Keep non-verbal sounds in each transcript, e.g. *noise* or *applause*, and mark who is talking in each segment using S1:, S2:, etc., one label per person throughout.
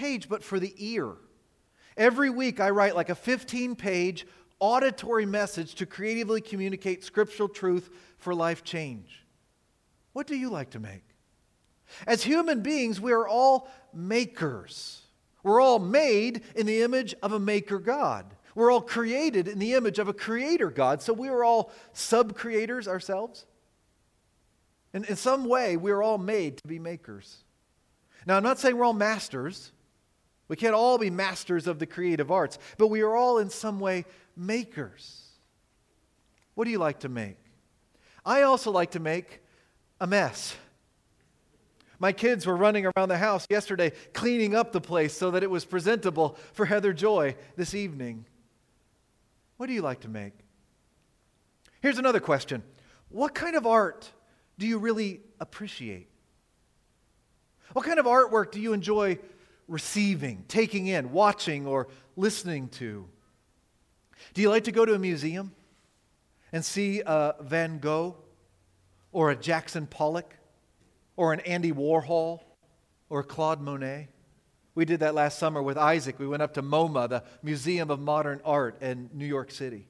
S1: page, but for the ear. Every week, I write like a 15 page auditory message to creatively communicate scriptural truth for life change. What do you like to make? As human beings, we are all makers. We're all made in the image of a maker God. We're all created in the image of a creator God. So we are all sub creators ourselves. And in some way, we're all made to be makers. Now, I'm not saying we're all masters. We can't all be masters of the creative arts, but we are all in some way makers. What do you like to make? I also like to make a mess. My kids were running around the house yesterday cleaning up the place so that it was presentable for Heather Joy this evening. What do you like to make? Here's another question What kind of art do you really appreciate? What kind of artwork do you enjoy receiving, taking in, watching, or listening to? Do you like to go to a museum and see a Van Gogh or a Jackson Pollock or an Andy Warhol or Claude Monet? We did that last summer with Isaac. We went up to MoMA, the Museum of Modern Art in New York City.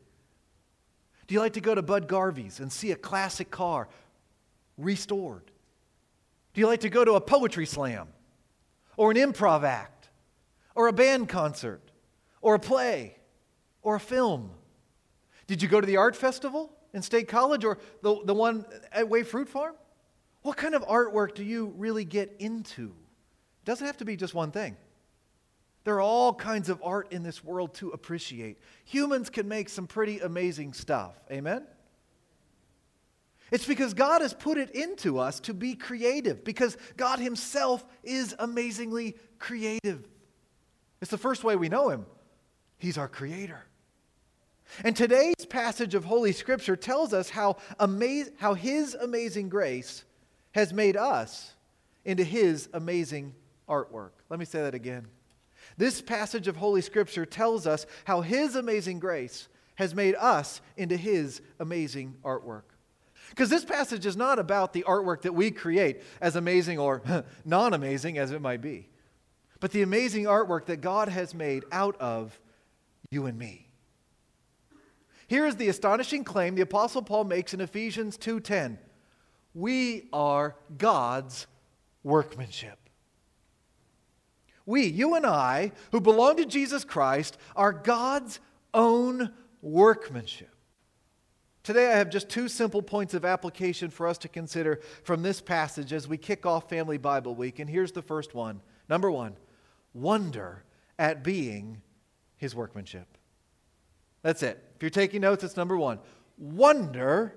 S1: Do you like to go to Bud Garvey's and see a classic car restored? Do you like to go to a poetry slam or an improv act or a band concert or a play or a film? Did you go to the art festival in State College or the, the one at Way Fruit Farm? What kind of artwork do you really get into? It doesn't have to be just one thing. There are all kinds of art in this world to appreciate. Humans can make some pretty amazing stuff. Amen? It's because God has put it into us to be creative, because God Himself is amazingly creative. It's the first way we know Him. He's our Creator. And today's passage of Holy Scripture tells us how, amaz- how His amazing grace has made us into His amazing artwork. Let me say that again. This passage of Holy Scripture tells us how His amazing grace has made us into His amazing artwork. Because this passage is not about the artwork that we create, as amazing or *laughs* non amazing as it might be, but the amazing artwork that God has made out of you and me. Here is the astonishing claim the apostle Paul makes in Ephesians 2:10. We are God's workmanship. We, you and I, who belong to Jesus Christ, are God's own workmanship. Today, I have just two simple points of application for us to consider from this passage as we kick off Family Bible Week. And here's the first one. Number one, wonder at being his workmanship. That's it. If you're taking notes, it's number one. Wonder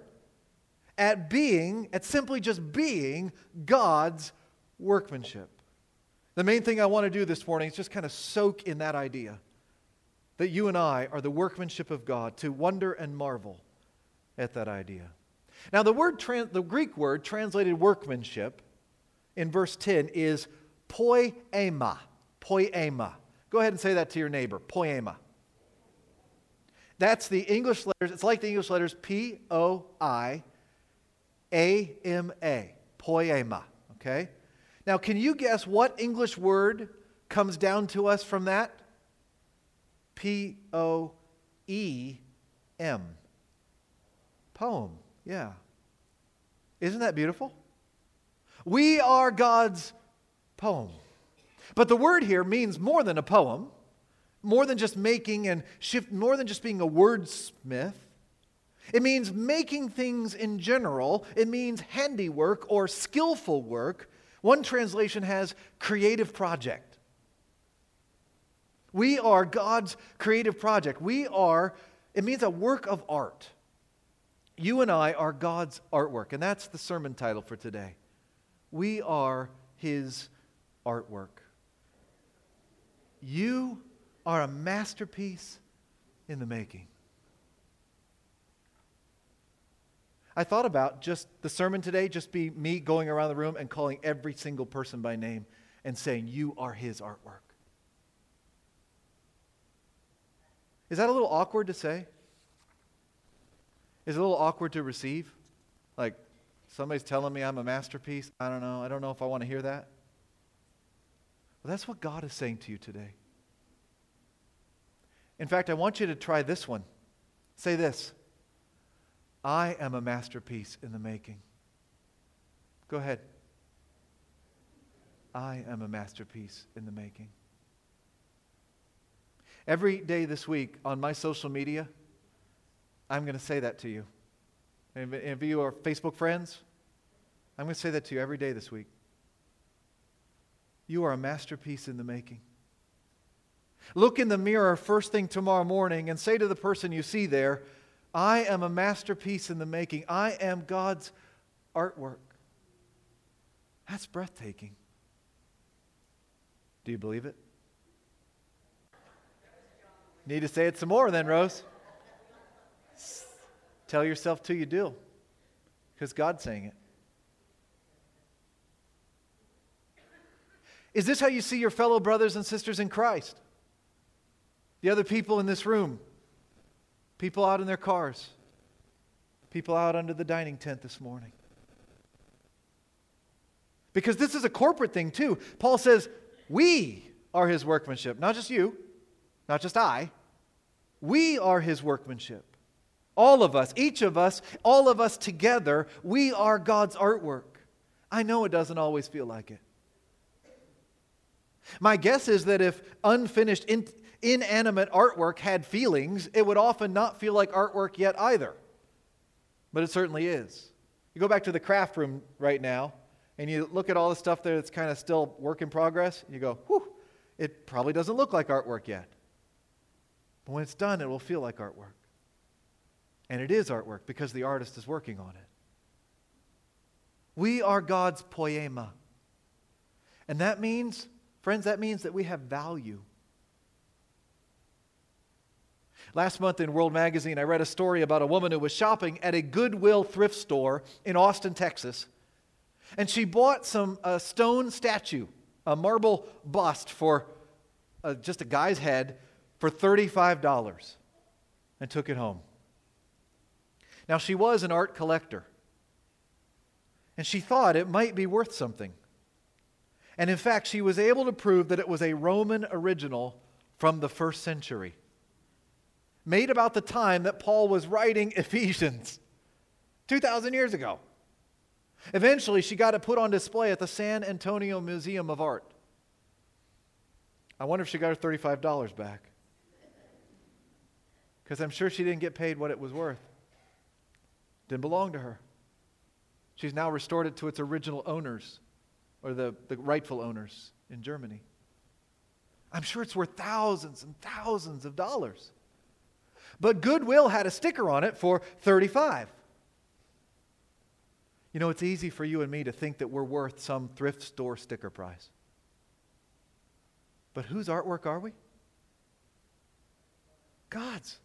S1: at being, at simply just being God's workmanship. The main thing I want to do this morning is just kind of soak in that idea that you and I are the workmanship of God, to wonder and marvel at that idea. Now, the, word trans- the Greek word translated workmanship in verse 10 is poema. Poema. Go ahead and say that to your neighbor. Poema. That's the English letters. It's like the English letters P O I A M A. Poema. Okay? Now, can you guess what English word comes down to us from that? P O E M. Poem, yeah. Isn't that beautiful? We are God's poem. But the word here means more than a poem, more than just making and shift, more than just being a wordsmith. It means making things in general. It means handiwork or skillful work. One translation has creative project. We are God's creative project. We are, it means a work of art. You and I are God's artwork, and that's the sermon title for today. We are His artwork. You are a masterpiece in the making. I thought about just the sermon today, just be me going around the room and calling every single person by name and saying, You are His artwork. Is that a little awkward to say? Is a little awkward to receive? Like, somebody's telling me I'm a masterpiece. I don't know. I don't know if I want to hear that. Well, that's what God is saying to you today. In fact, I want you to try this one. Say this I am a masterpiece in the making. Go ahead. I am a masterpiece in the making. Every day this week on my social media, I'm going to say that to you. And if you are Facebook friends, I'm going to say that to you every day this week. You are a masterpiece in the making. Look in the mirror first thing tomorrow morning and say to the person you see there, I am a masterpiece in the making. I am God's artwork. That's breathtaking. Do you believe it? Need to say it some more then, Rose. Tell yourself till you do, because God's saying it. Is this how you see your fellow brothers and sisters in Christ? The other people in this room, people out in their cars, people out under the dining tent this morning. Because this is a corporate thing too. Paul says, We are his workmanship, not just you, not just I. We are his workmanship. All of us, each of us, all of us together, we are God's artwork. I know it doesn't always feel like it. My guess is that if unfinished, in, inanimate artwork had feelings, it would often not feel like artwork yet either. But it certainly is. You go back to the craft room right now, and you look at all the stuff there that's kind of still work in progress, and you go, whew, it probably doesn't look like artwork yet. But when it's done, it will feel like artwork. And it is artwork because the artist is working on it. We are God's poema. And that means, friends, that means that we have value. Last month in World Magazine, I read a story about a woman who was shopping at a Goodwill thrift store in Austin, Texas. And she bought some a stone statue, a marble bust for uh, just a guy's head for $35 and took it home. Now, she was an art collector, and she thought it might be worth something. And in fact, she was able to prove that it was a Roman original from the first century made about the time that Paul was writing *laughs* Ephesians 2,000 years ago. Eventually, she got it put on display at the San Antonio Museum of Art. I wonder if she got her $35 back. Because I'm sure she didn't get paid what it was worth. Didn't belong to her. She's now restored it to its original owners, or the, the rightful owners in Germany. I'm sure it's worth thousands and thousands of dollars. But Goodwill had a sticker on it for 35. You know, it's easy for you and me to think that we're worth some thrift store sticker price. But whose artwork are we? God's.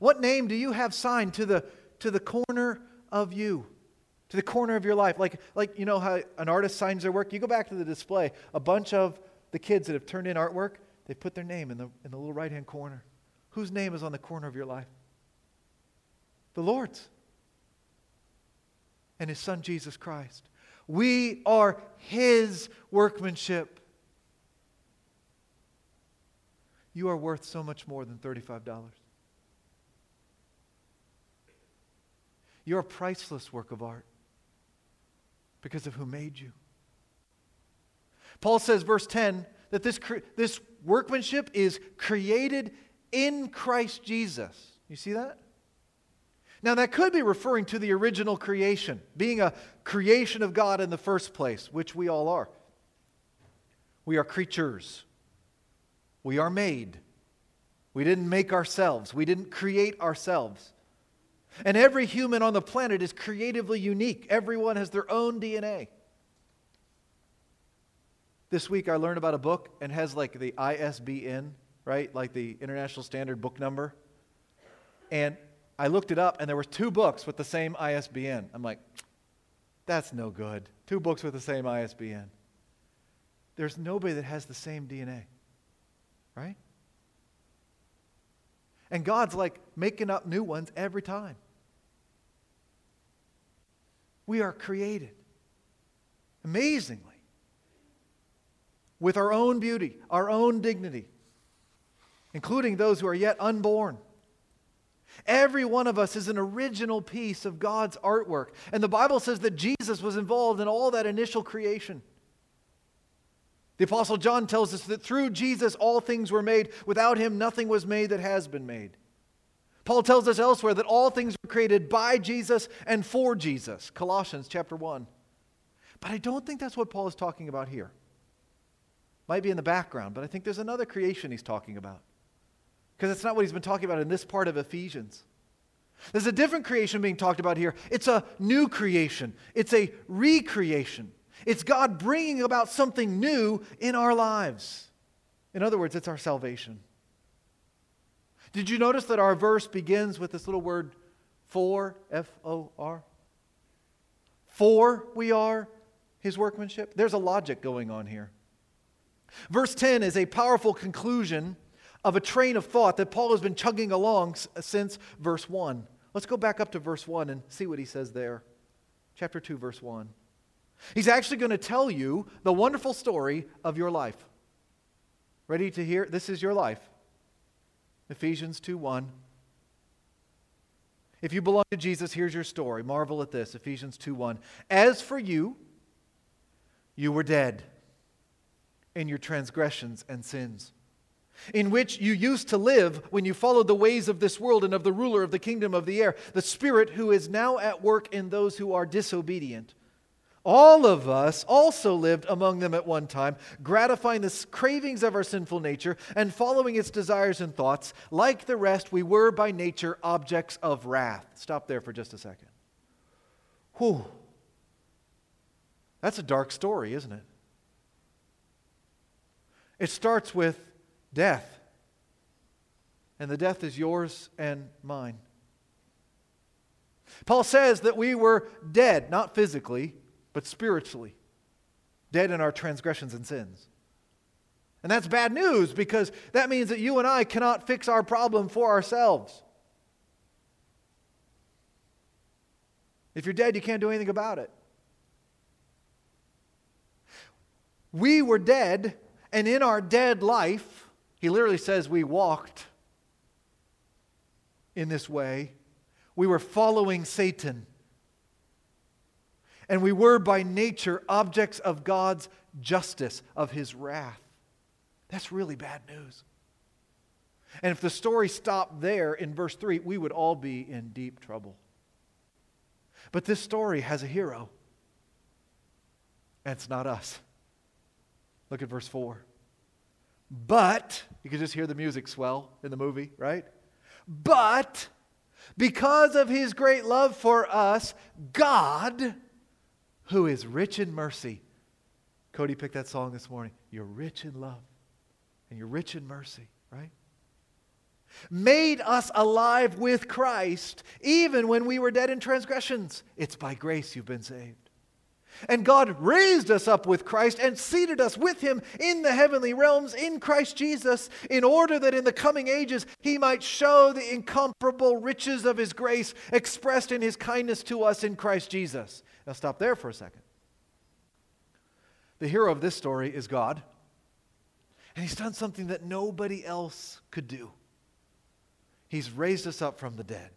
S1: What name do you have signed to the, to the corner of you? To the corner of your life? Like, like, you know how an artist signs their work? You go back to the display, a bunch of the kids that have turned in artwork, they put their name in the, in the little right hand corner. Whose name is on the corner of your life? The Lord's. And His Son, Jesus Christ. We are His workmanship. You are worth so much more than $35. You're a priceless work of art because of who made you. Paul says, verse 10, that this, this workmanship is created in Christ Jesus. You see that? Now, that could be referring to the original creation, being a creation of God in the first place, which we all are. We are creatures. We are made. We didn't make ourselves, we didn't create ourselves. And every human on the planet is creatively unique. Everyone has their own DNA. This week I learned about a book and has like the ISBN, right? Like the International Standard Book Number. And I looked it up and there were two books with the same ISBN. I'm like, that's no good. Two books with the same ISBN. There's nobody that has the same DNA, right? And God's like making up new ones every time. We are created amazingly with our own beauty, our own dignity, including those who are yet unborn. Every one of us is an original piece of God's artwork. And the Bible says that Jesus was involved in all that initial creation. The Apostle John tells us that through Jesus all things were made. Without him, nothing was made that has been made. Paul tells us elsewhere that all things were created by Jesus and for Jesus. Colossians chapter 1. But I don't think that's what Paul is talking about here. Might be in the background, but I think there's another creation he's talking about. Because that's not what he's been talking about in this part of Ephesians. There's a different creation being talked about here. It's a new creation, it's a recreation. It's God bringing about something new in our lives. In other words, it's our salvation. Did you notice that our verse begins with this little word for, F O R? For we are his workmanship? There's a logic going on here. Verse 10 is a powerful conclusion of a train of thought that Paul has been chugging along since verse 1. Let's go back up to verse 1 and see what he says there. Chapter 2, verse 1. He's actually going to tell you the wonderful story of your life. Ready to hear? This is your life. Ephesians 2 1. If you belong to Jesus, here's your story. Marvel at this Ephesians 2 1. As for you, you were dead in your transgressions and sins, in which you used to live when you followed the ways of this world and of the ruler of the kingdom of the air, the Spirit who is now at work in those who are disobedient. All of us also lived among them at one time, gratifying the cravings of our sinful nature and following its desires and thoughts. Like the rest, we were by nature objects of wrath. Stop there for just a second. Whew. That's a dark story, isn't it? It starts with death. And the death is yours and mine. Paul says that we were dead, not physically, but spiritually, dead in our transgressions and sins. And that's bad news because that means that you and I cannot fix our problem for ourselves. If you're dead, you can't do anything about it. We were dead, and in our dead life, he literally says we walked in this way. We were following Satan and we were by nature objects of God's justice, of his wrath. That's really bad news. And if the story stopped there in verse 3, we would all be in deep trouble. But this story has a hero, and it's not us. Look at verse 4. But, you can just hear the music swell in the movie, right? But, because of his great love for us, God who is rich in mercy. Cody picked that song this morning. You're rich in love and you're rich in mercy, right? Made us alive with Christ even when we were dead in transgressions. It's by grace you've been saved. And God raised us up with Christ and seated us with him in the heavenly realms in Christ Jesus, in order that in the coming ages he might show the incomparable riches of his grace expressed in his kindness to us in Christ Jesus. Now, stop there for a second. The hero of this story is God, and He's done something that nobody else could do. He's raised us up from the dead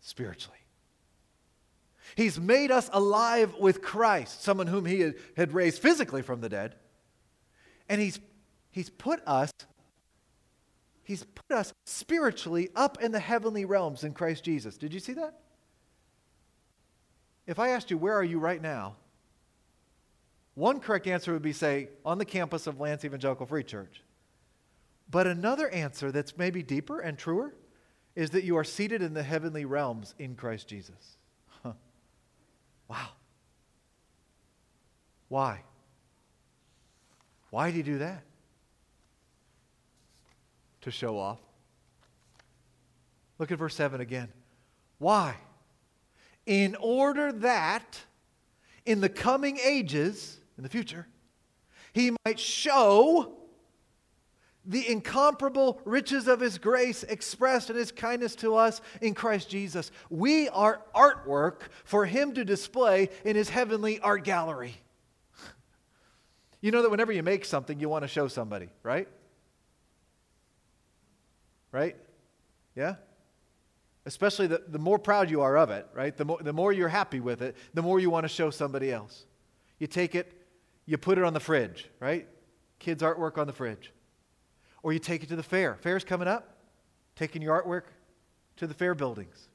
S1: spiritually. He's made us alive with Christ, someone whom He had raised physically from the dead. And He's, he's put us He's put us spiritually up in the heavenly realms in Christ Jesus. Did you see that? If I asked you, where are you right now? One correct answer would be, say, on the campus of Lanse Evangelical Free Church. But another answer that's maybe deeper and truer is that you are seated in the heavenly realms in Christ Jesus. Wow. Why? Why did he do that? To show off. Look at verse 7 again. Why? in order that in the coming ages, in the future, he might show the incomparable riches of his grace expressed in his kindness to us in Christ Jesus. We are artwork for him to display in his heavenly art gallery. You know that whenever you make something, you want to show somebody, right? Right? Yeah? Especially the, the more proud you are of it, right? The more, the more you're happy with it, the more you want to show somebody else. You take it, you put it on the fridge, right? Kids' artwork on the fridge. Or you take it to the fair. Fair's coming up, taking your artwork to the fair buildings.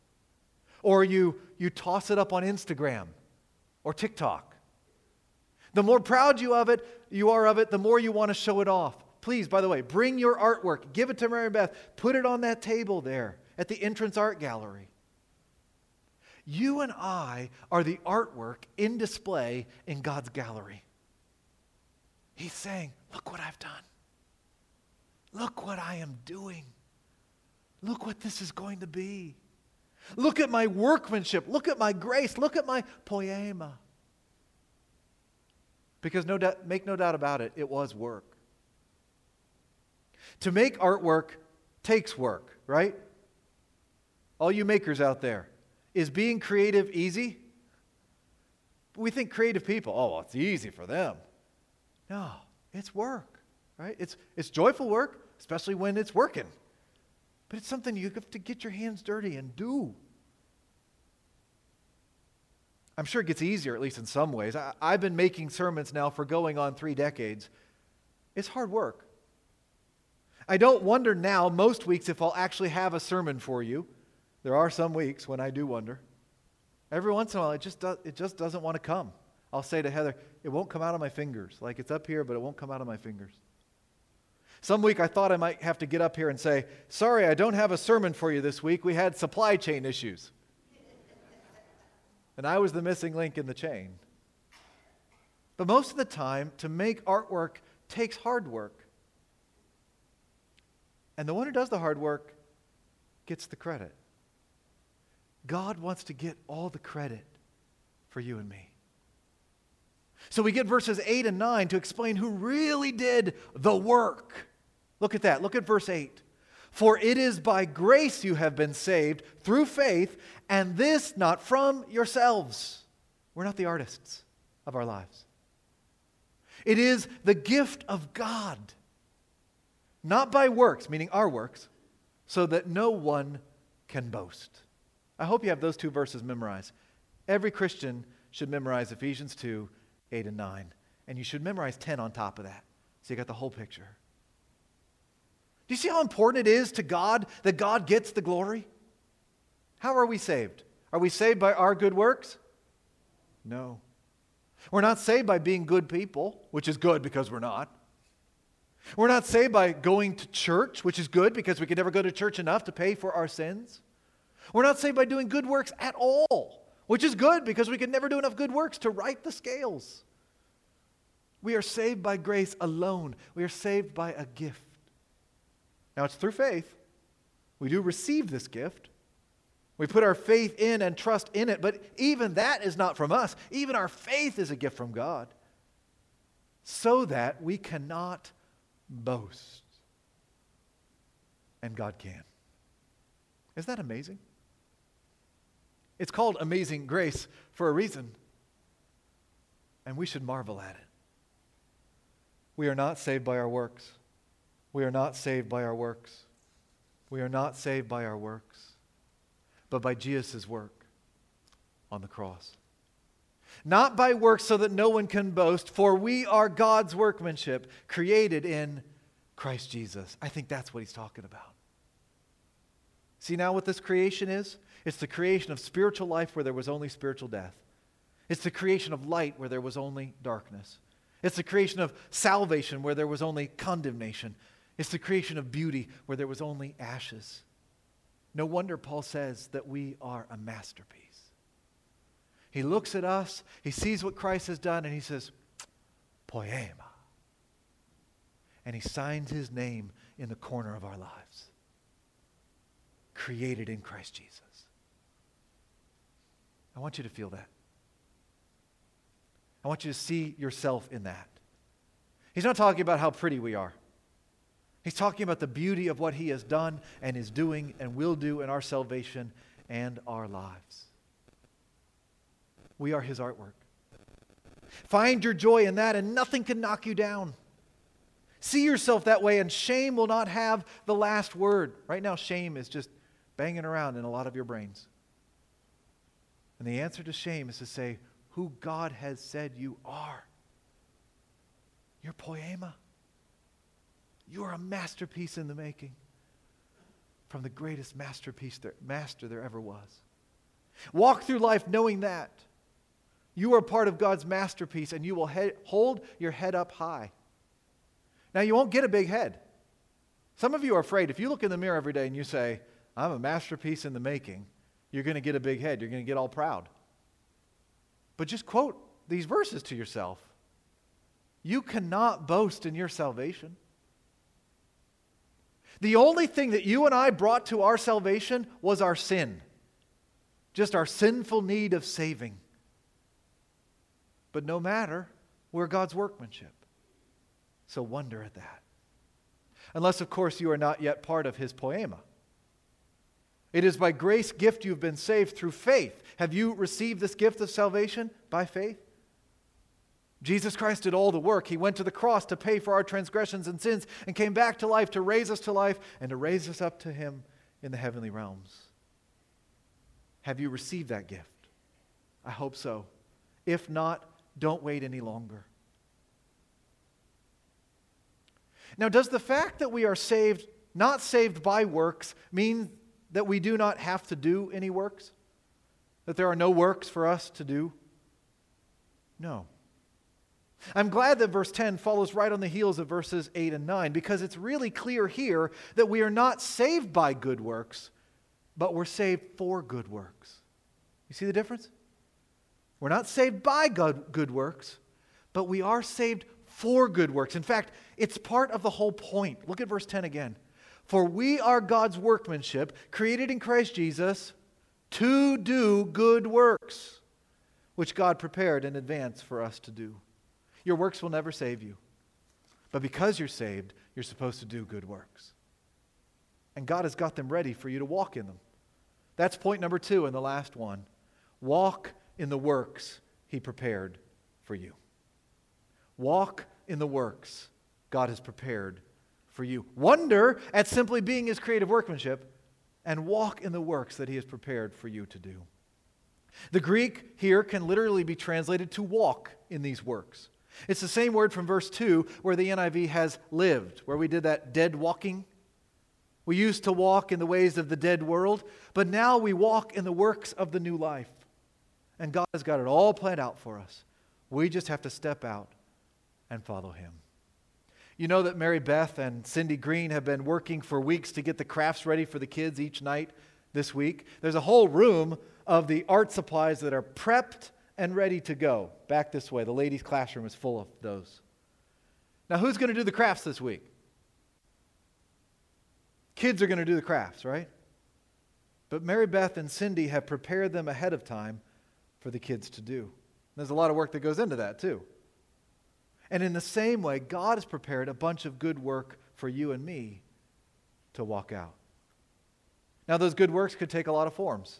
S1: Or you, you toss it up on Instagram or TikTok. The more proud you of it, you are of it, the more you want to show it off. Please, by the way, bring your artwork, give it to Mary Beth, put it on that table there at the entrance art gallery. You and I are the artwork in display in God's gallery. He's saying, Look what I've done. Look what I am doing. Look what this is going to be. Look at my workmanship. Look at my grace. Look at my poema. Because no doubt, make no doubt about it, it was work. To make artwork takes work, right? All you makers out there, is being creative easy? We think creative people, oh, well, it's easy for them. No, it's work, right? It's, it's joyful work, especially when it's working. But it's something you have to get your hands dirty and do. I'm sure it gets easier, at least in some ways. I, I've been making sermons now for going on three decades. It's hard work. I don't wonder now, most weeks, if I'll actually have a sermon for you. There are some weeks when I do wonder. Every once in a while, it just, it just doesn't want to come. I'll say to Heather, it won't come out of my fingers. Like it's up here, but it won't come out of my fingers. Some week I thought I might have to get up here and say, Sorry, I don't have a sermon for you this week. We had supply chain issues. and I was the missing link in the chain. But most of the time, to make artwork takes hard work. And the one who does the hard work gets the credit. God wants to get all the credit for you and me. So we get verses 8 and 9 to explain who really did the work. Look at that. Look at verse 8. For it is by grace you have been saved through faith, and this not from yourselves. We're not the artists of our lives. It is the gift of God, not by works, meaning our works, so that no one can boast. I hope you have those two verses memorized. Every Christian should memorize Ephesians 2 8 and 9. And you should memorize 10 on top of that. So you got the whole picture. Do you see how important it is to God that God gets the glory? How are we saved? Are we saved by our good works? No. We're not saved by being good people, which is good because we're not. We're not saved by going to church, which is good because we can never go to church enough to pay for our sins. We're not saved by doing good works at all, which is good because we can never do enough good works to right the scales. We are saved by grace alone. We are saved by a gift. Now, it's through faith. We do receive this gift. We put our faith in and trust in it, but even that is not from us. Even our faith is a gift from God, so that we cannot boast. And God can. Isn't that amazing? It's called amazing grace for a reason. And we should marvel at it. We are not saved by our works. We are not saved by our works. We are not saved by our works, but by Jesus' work on the cross. Not by works so that no one can boast, for we are God's workmanship, created in Christ Jesus. I think that's what he's talking about. See now what this creation is? It's the creation of spiritual life where there was only spiritual death. It's the creation of light where there was only darkness. It's the creation of salvation where there was only condemnation. It's the creation of beauty where there was only ashes. No wonder Paul says that we are a masterpiece. He looks at us, he sees what Christ has done, and he says, Poema. And he signs his name in the corner of our lives. Created in Christ Jesus. I want you to feel that. I want you to see yourself in that. He's not talking about how pretty we are. He's talking about the beauty of what he has done and is doing and will do in our salvation and our lives. We are his artwork. Find your joy in that, and nothing can knock you down. See yourself that way, and shame will not have the last word. Right now, shame is just banging around in a lot of your brains. And the answer to shame is to say, who God has said you are. You're poema. You are a masterpiece in the making from the greatest masterpiece there, master there ever was. Walk through life knowing that. You are part of God's masterpiece and you will he- hold your head up high. Now, you won't get a big head. Some of you are afraid. If you look in the mirror every day and you say, I'm a masterpiece in the making, you're going to get a big head. You're going to get all proud. But just quote these verses to yourself. You cannot boast in your salvation. The only thing that you and I brought to our salvation was our sin, just our sinful need of saving. But no matter, we're God's workmanship. So wonder at that. Unless, of course, you are not yet part of his poema. It is by grace gift you've been saved through faith. Have you received this gift of salvation by faith? Jesus Christ did all the work. He went to the cross to pay for our transgressions and sins and came back to life to raise us to life and to raise us up to Him in the heavenly realms. Have you received that gift? I hope so. If not, don't wait any longer. Now, does the fact that we are saved, not saved by works, mean that we do not have to do any works? That there are no works for us to do? No. I'm glad that verse 10 follows right on the heels of verses 8 and 9 because it's really clear here that we are not saved by good works, but we're saved for good works. You see the difference? We're not saved by good, good works, but we are saved for good works. In fact, it's part of the whole point. Look at verse 10 again. For we are God's workmanship, created in Christ Jesus to do good works, which God prepared in advance for us to do. Your works will never save you. But because you're saved, you're supposed to do good works. And God has got them ready for you to walk in them. That's point number two and the last one. Walk in the works He prepared for you. Walk in the works God has prepared for you. Wonder at simply being His creative workmanship and walk in the works that He has prepared for you to do. The Greek here can literally be translated to walk in these works. It's the same word from verse 2 where the NIV has lived, where we did that dead walking. We used to walk in the ways of the dead world, but now we walk in the works of the new life. And God has got it all planned out for us. We just have to step out and follow Him. You know that Mary Beth and Cindy Green have been working for weeks to get the crafts ready for the kids each night this week. There's a whole room of the art supplies that are prepped and ready to go. Back this way. The ladies' classroom is full of those. Now, who's going to do the crafts this week? Kids are going to do the crafts, right? But Mary Beth and Cindy have prepared them ahead of time for the kids to do. There's a lot of work that goes into that, too. And in the same way, God has prepared a bunch of good work for you and me to walk out. Now, those good works could take a lot of forms.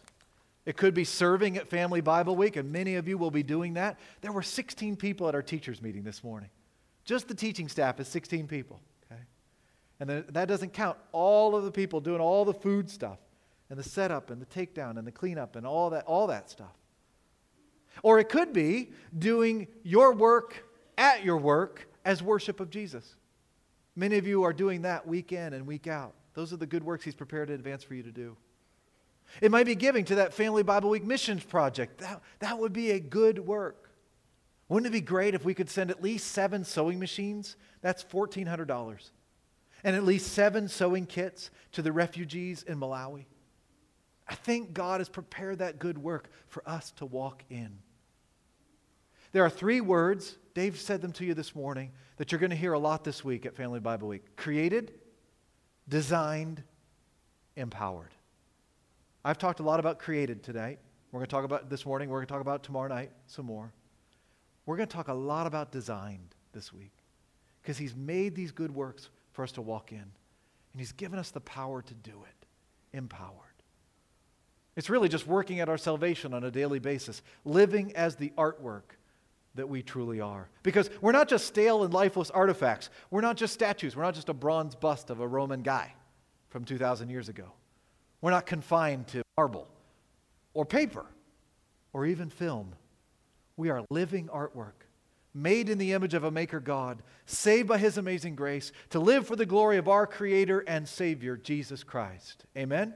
S1: It could be serving at Family Bible Week, and many of you will be doing that. There were 16 people at our teachers' meeting this morning. Just the teaching staff is 16 people, okay? And that doesn't count all of the people doing all the food stuff, and the setup, and the takedown, and the cleanup, and all that, all that stuff. Or it could be doing your work at your work as worship of Jesus. Many of you are doing that week in and week out. Those are the good works He's prepared in advance for you to do. It might be giving to that Family Bible Week missions project. That, that would be a good work. Wouldn't it be great if we could send at least seven sewing machines? That's $1,400. And at least seven sewing kits to the refugees in Malawi. I think God has prepared that good work for us to walk in. There are three words, Dave said them to you this morning, that you're going to hear a lot this week at Family Bible Week created, designed, empowered. I've talked a lot about created today. We're going to talk about this morning. We're going to talk about tomorrow night some more. We're going to talk a lot about designed this week because He's made these good works for us to walk in, and He's given us the power to do it, empowered. It's really just working at our salvation on a daily basis, living as the artwork that we truly are. Because we're not just stale and lifeless artifacts. We're not just statues. We're not just a bronze bust of a Roman guy from 2,000 years ago. We're not confined to marble or paper or even film. We are living artwork, made in the image of a maker God, saved by his amazing grace to live for the glory of our Creator and Savior, Jesus Christ. Amen?